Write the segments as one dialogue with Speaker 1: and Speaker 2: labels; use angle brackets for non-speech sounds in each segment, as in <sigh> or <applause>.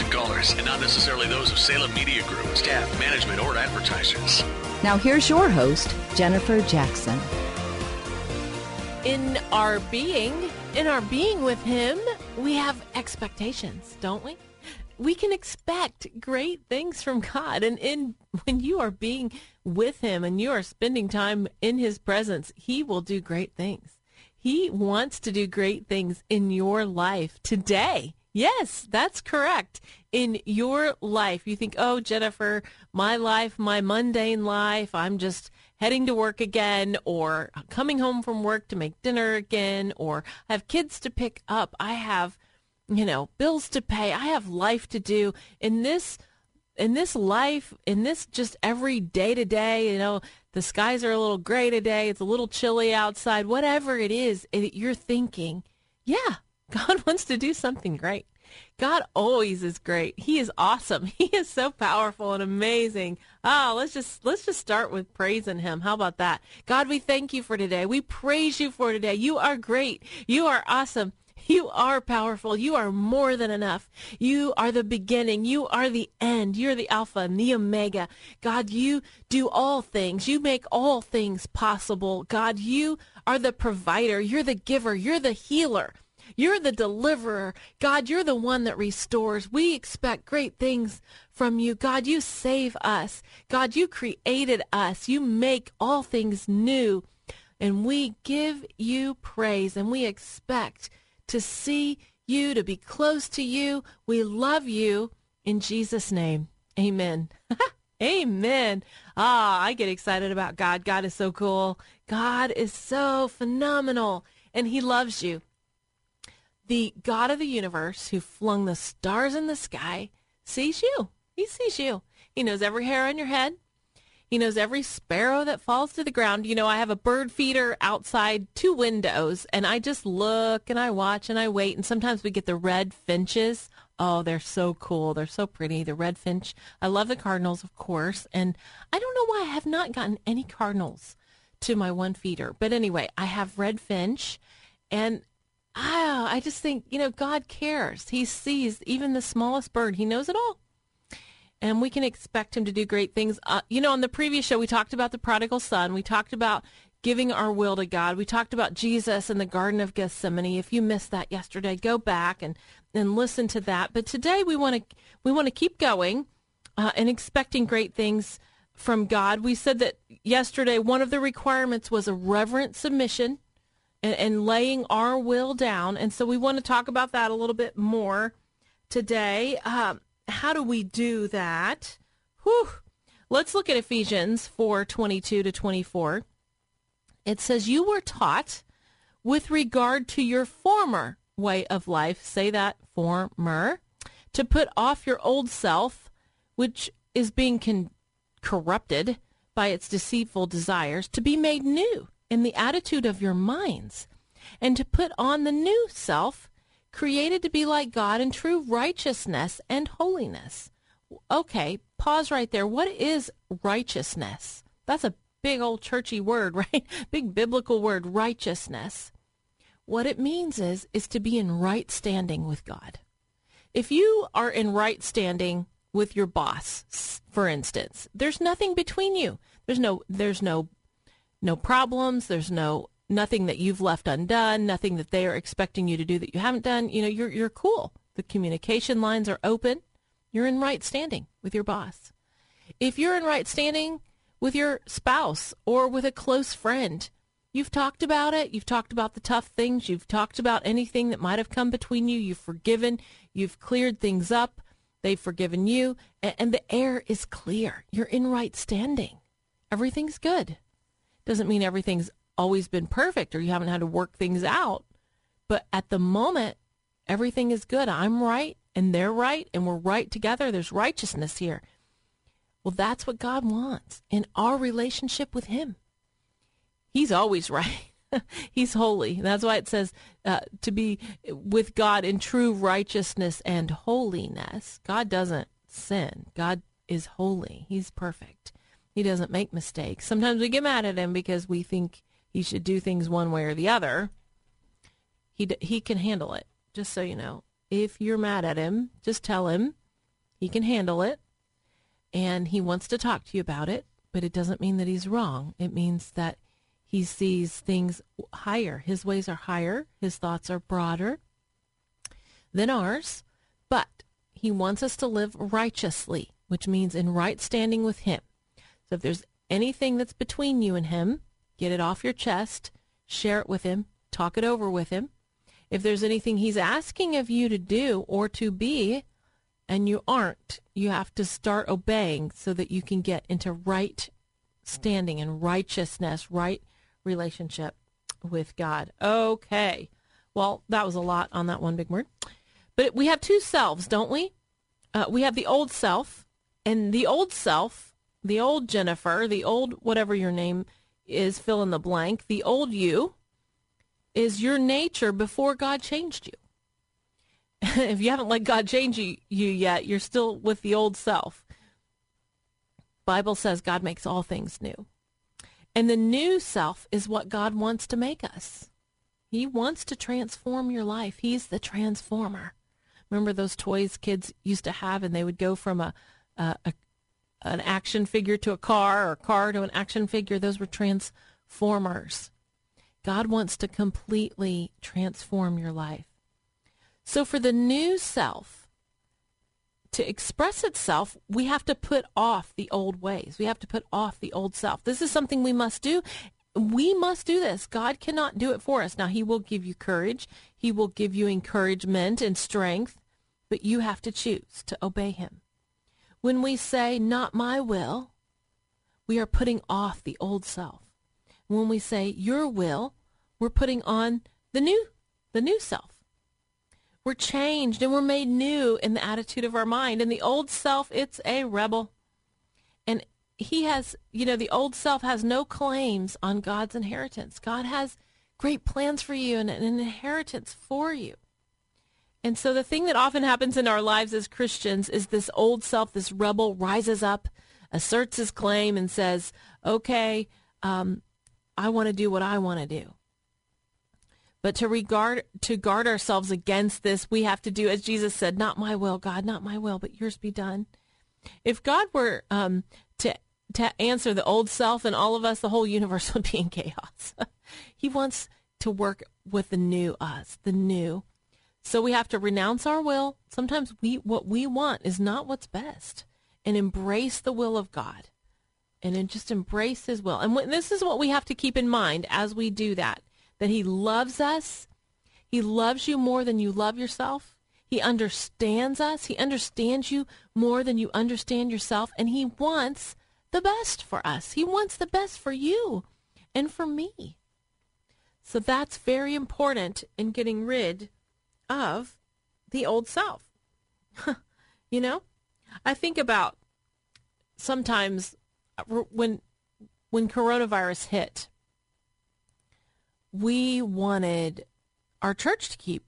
Speaker 1: and callers, and not necessarily those of Salem Media Group, staff, management, or advertisers.
Speaker 2: Now, here's your host, Jennifer Jackson.
Speaker 3: In our being, in our being with Him, we have expectations, don't we? We can expect great things from God. And in when you are being with Him and you are spending time in His presence, He will do great things. He wants to do great things in your life today. Yes, that's correct. In your life, you think, oh, Jennifer, my life, my mundane life, I'm just heading to work again or coming home from work to make dinner again or I have kids to pick up. I have, you know, bills to pay. I have life to do. In this in this life, in this just every day to day, you know, the skies are a little gray today, it's a little chilly outside, whatever it is, you're thinking, yeah, <laughs> God wants to do something great. God always is great. He is awesome. <laughs> He is so powerful and amazing. Oh, let's just let's just start with praising him. How about that? God, we thank you for today. We praise you for today. You are great. You are awesome. You are powerful. You are more than enough. You are the beginning. You are the end. You're the Alpha and the Omega. God, you do all things. You make all things possible. God, you are the provider. You're the giver. You're the healer. You're the deliverer. God, you're the one that restores. We expect great things from you. God, you save us. God, you created us. You make all things new. And we give you praise and we expect to see you, to be close to you. We love you in Jesus' name. Amen. <laughs> Amen. Ah, I get excited about God. God is so cool. God is so phenomenal and he loves you the God of the universe who flung the stars in the sky sees you. He sees you. He knows every hair on your head. He knows every sparrow that falls to the ground. You know, I have a bird feeder outside two windows, and I just look and I watch and I wait. And sometimes we get the red finches. Oh, they're so cool. They're so pretty. The red finch. I love the cardinals, of course. And I don't know why I have not gotten any cardinals to my one feeder. But anyway, I have red finch. And Ah, I just think, you know, God cares. He sees even the smallest bird. He knows it all. And we can expect him to do great things. Uh, you know, on the previous show, we talked about the prodigal son. We talked about giving our will to God. We talked about Jesus in the Garden of Gethsemane. If you missed that yesterday, go back and, and listen to that. But today we want to we want to keep going uh, and expecting great things from God. We said that yesterday one of the requirements was a reverent submission and, and laying our will down. And so we want to talk about that a little bit more today. Um, how do we do that? Whew. Let's look at Ephesians 4 22 to 24. It says, You were taught with regard to your former way of life, say that, former, to put off your old self, which is being con- corrupted by its deceitful desires, to be made new in the attitude of your minds, and to put on the new self, created to be like God in true righteousness and holiness. Okay, pause right there. What is righteousness? That's a big old churchy word, <laughs> right? Big biblical word, righteousness. What it means is is to be in right standing with God. If you are in right standing with your boss, for instance, there's nothing between you. There's no there's no no problems. There's no nothing that you've left undone, nothing that they are expecting you to do that you haven't done. You know, you're you're cool. The communication lines are open. You're in right standing with your boss. If you're in right standing with your spouse or with a close friend. You've talked about it. You've talked about the tough things. You've talked about anything that might have come between you. You've forgiven. You've cleared things up. They've forgiven you. And the air is clear. You're in right standing. Everything's good. Doesn't mean everything's always been perfect or you haven't had to work things out. But at the moment, everything is good. I'm right and they're right and we're right together. There's righteousness here. Well, that's what God wants in our relationship with Him. He's always <laughs> right. He's holy. That's why it says uh, to be with God in true righteousness and holiness. God doesn't sin. God is holy. He's perfect. He doesn't make mistakes. Sometimes we get mad at him because we think he should do things one way or the other. He he can handle it. Just so you know, if you're mad at him, just tell him he can handle it, and he wants to talk to you about it. But it doesn't mean that he's wrong. It means that he sees things higher. His ways are higher. His thoughts are broader than ours. But he wants us to live righteously, which means in right standing with him. So if there's anything that's between you and him, get it off your chest, share it with him, talk it over with him. If there's anything he's asking of you to do or to be, and you aren't, you have to start obeying so that you can get into right standing and righteousness, right relationship with God. Okay. Well, that was a lot on that one big word. But we have two selves, don't we? Uh, we have the old self, and the old self, the old Jennifer, the old whatever your name is, fill in the blank, the old you is your nature before God changed you. <laughs> if you haven't let God change you, you yet, you're still with the old self. Bible says God makes all things new. And the new self is what God wants to make us. He wants to transform your life. He's the transformer. Remember those toys kids used to have, and they would go from a, a, a an action figure to a car, or a car to an action figure. Those were transformers. God wants to completely transform your life. So for the new self, to express itself, we have to put off the old ways. We have to put off the old self. This is something we must do. We must do this. God cannot do it for us. Now, He will give you courage, He will give you encouragement and strength, but you have to choose to obey Him. When we say, Not my will, we are putting off the old self. When we say, Your will, we're putting on the new, the new self. We're changed and we're made new in the attitude of our mind. And the old self, it's a rebel. And he has, you know, the old self has no claims on God's inheritance. God has great plans for you and an inheritance for you. And so the thing that often happens in our lives as Christians is this old self, this rebel rises up, asserts his claim and says, okay, um, I want to do what I want to do. But to regard to guard ourselves against this, we have to do as Jesus said, "Not my will, God, not my will, but yours be done." If God were um, to to answer the old self and all of us, the whole universe <laughs> would be in chaos. <laughs> he wants to work with the new us, the new. So we have to renounce our will. Sometimes we what we want is not what's best, and embrace the will of God, and then just embrace His will. And this is what we have to keep in mind as we do that that He loves us. He loves you more than you love yourself. He understands us. He understands you more than you understand yourself. And He wants the best for us. He wants the best for you and for me. So that's very important in getting rid of the old self. <laughs> you know, I think about sometimes uh, when when coronavirus hit we wanted our church to keep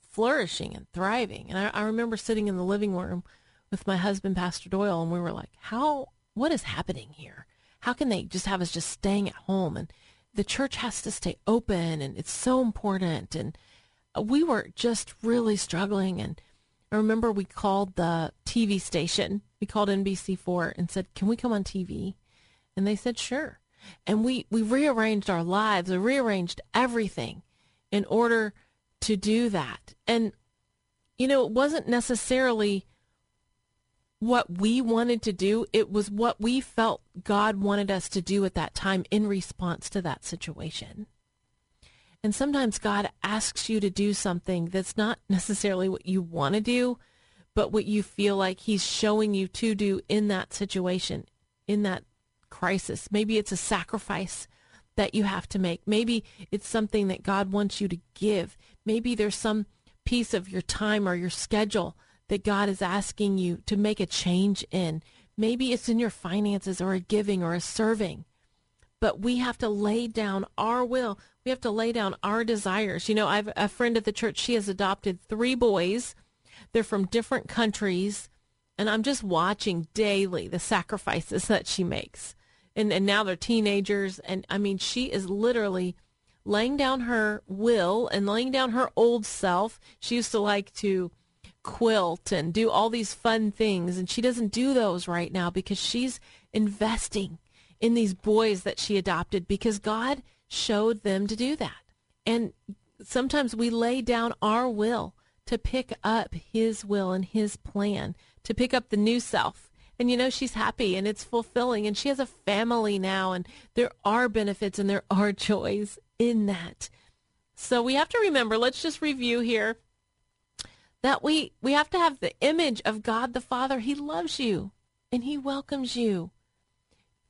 Speaker 3: flourishing and thriving. And I, I, remember sitting in the living room with my husband, Pastor Doyle, and we were like, how, what is happening here? How can they just have us just staying at home? And the church has to stay open and it's so important. And we were just really struggling. And I remember we called the TV station. We called NBC4 and said, can we come on TV? And they said, sure and we we rearranged our lives we rearranged everything in order to do that and you know it wasn't necessarily what we wanted to do. It was what we felt God wanted us to do at that time in response to that situation. And sometimes God asks you to do something that's not <laughs> necessarily what you want to do, but what you feel like He's showing you to do in that situation, in that crisis. Maybe it's a sacrifice that you have to make. Maybe it's something that God wants you to give. Maybe there's some piece of your time or your schedule that God is asking you to make a change in. Maybe it's in your finances or a giving or a serving. But we have to lay down our will. We have to lay down our desires. You know, I have a friend at the church. She has adopted three boys. They're from different countries. And I'm just watching daily the sacrifices that she makes. And, and now they're teenagers. And I mean, she is literally laying down her will and laying down her old self. She used to like to quilt and do all these fun things. And she doesn't do those right now because she's investing in these boys that she adopted because God showed them to do that. And sometimes we lay down our will to pick up his will and his plan, to pick up the new self. And you know, she's happy and it's fulfilling and she has a family now and there are benefits and there are <laughs> joys in that. So we have to remember, let's just review here that we we have to have the image of God the Father. He loves you and he welcomes you.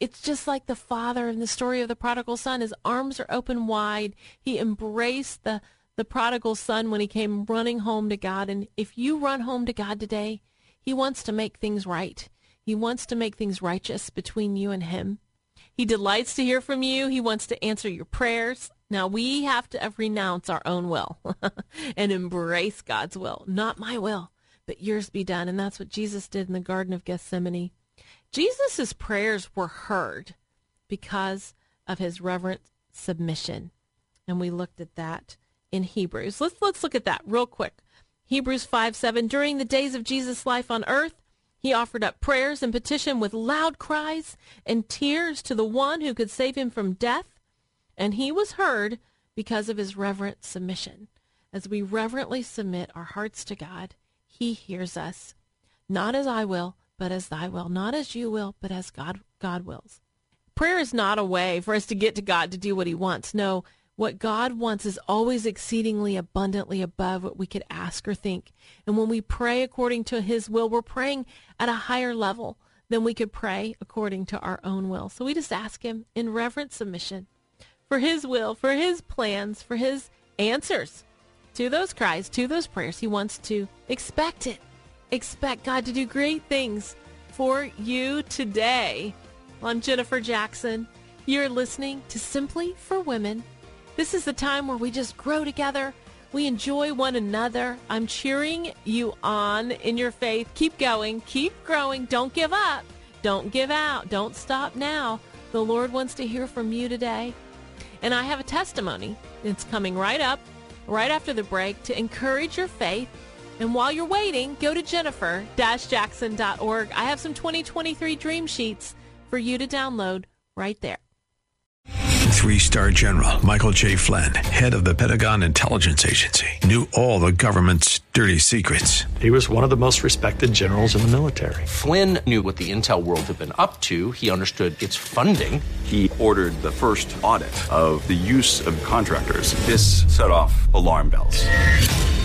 Speaker 3: It's just like the father in the story of the prodigal son. His arms are open wide. He embraced the the prodigal son when he came running home to God. And if you run home to God today, he wants to make things right. He wants to make things righteous between you and him. He delights to hear from you. He wants to answer your prayers. Now we have to renounce our own will <laughs> and embrace God's will. Not my will, but yours be done. And that's what Jesus did in the Garden of Gethsemane. Jesus' prayers were heard because of his reverent submission. And we looked at that in Hebrews. Let's let's look at that real quick. Hebrews 5 7. During the days of Jesus' life on earth, he offered up prayers and petition with loud cries and tears to the one who could save him from death and he was heard because of his reverent submission. As we reverently submit our hearts to God, he hears us. Not as I will, but as thy will. Not as you will, but as God, God wills. Prayer is not a way for us to get to God to do what he wants. No, what God wants is always exceedingly abundantly above what we could ask or think. And when we pray according to his will, we're praying at a higher level than we could pray according to our own will. So we just ask him in reverent submission for his will, for his plans, for his answers to those cries, to those prayers. He wants to expect it. Expect God to do great things for you today. Well, I'm Jennifer Jackson. You're listening to Simply for Women. This is the time where we just grow together. We enjoy one another. I'm cheering you on in your faith. Keep going. Keep growing. Don't give up. Don't give out. Don't stop now. The Lord wants to hear from you today. And I have a testimony. It's coming right up, right after the break, to encourage your faith. And while you're waiting, go to jennifer-jackson.org. I have some 2023 dream sheets for you to download right there.
Speaker 4: Three star general Michael J. Flynn, head of the Pentagon Intelligence Agency, knew all the government's dirty secrets.
Speaker 5: He was one of the most respected generals in the military.
Speaker 6: Flynn knew what the intel world had been up to. He understood its funding.
Speaker 7: He ordered the first audit of the use of contractors. This set off alarm bells.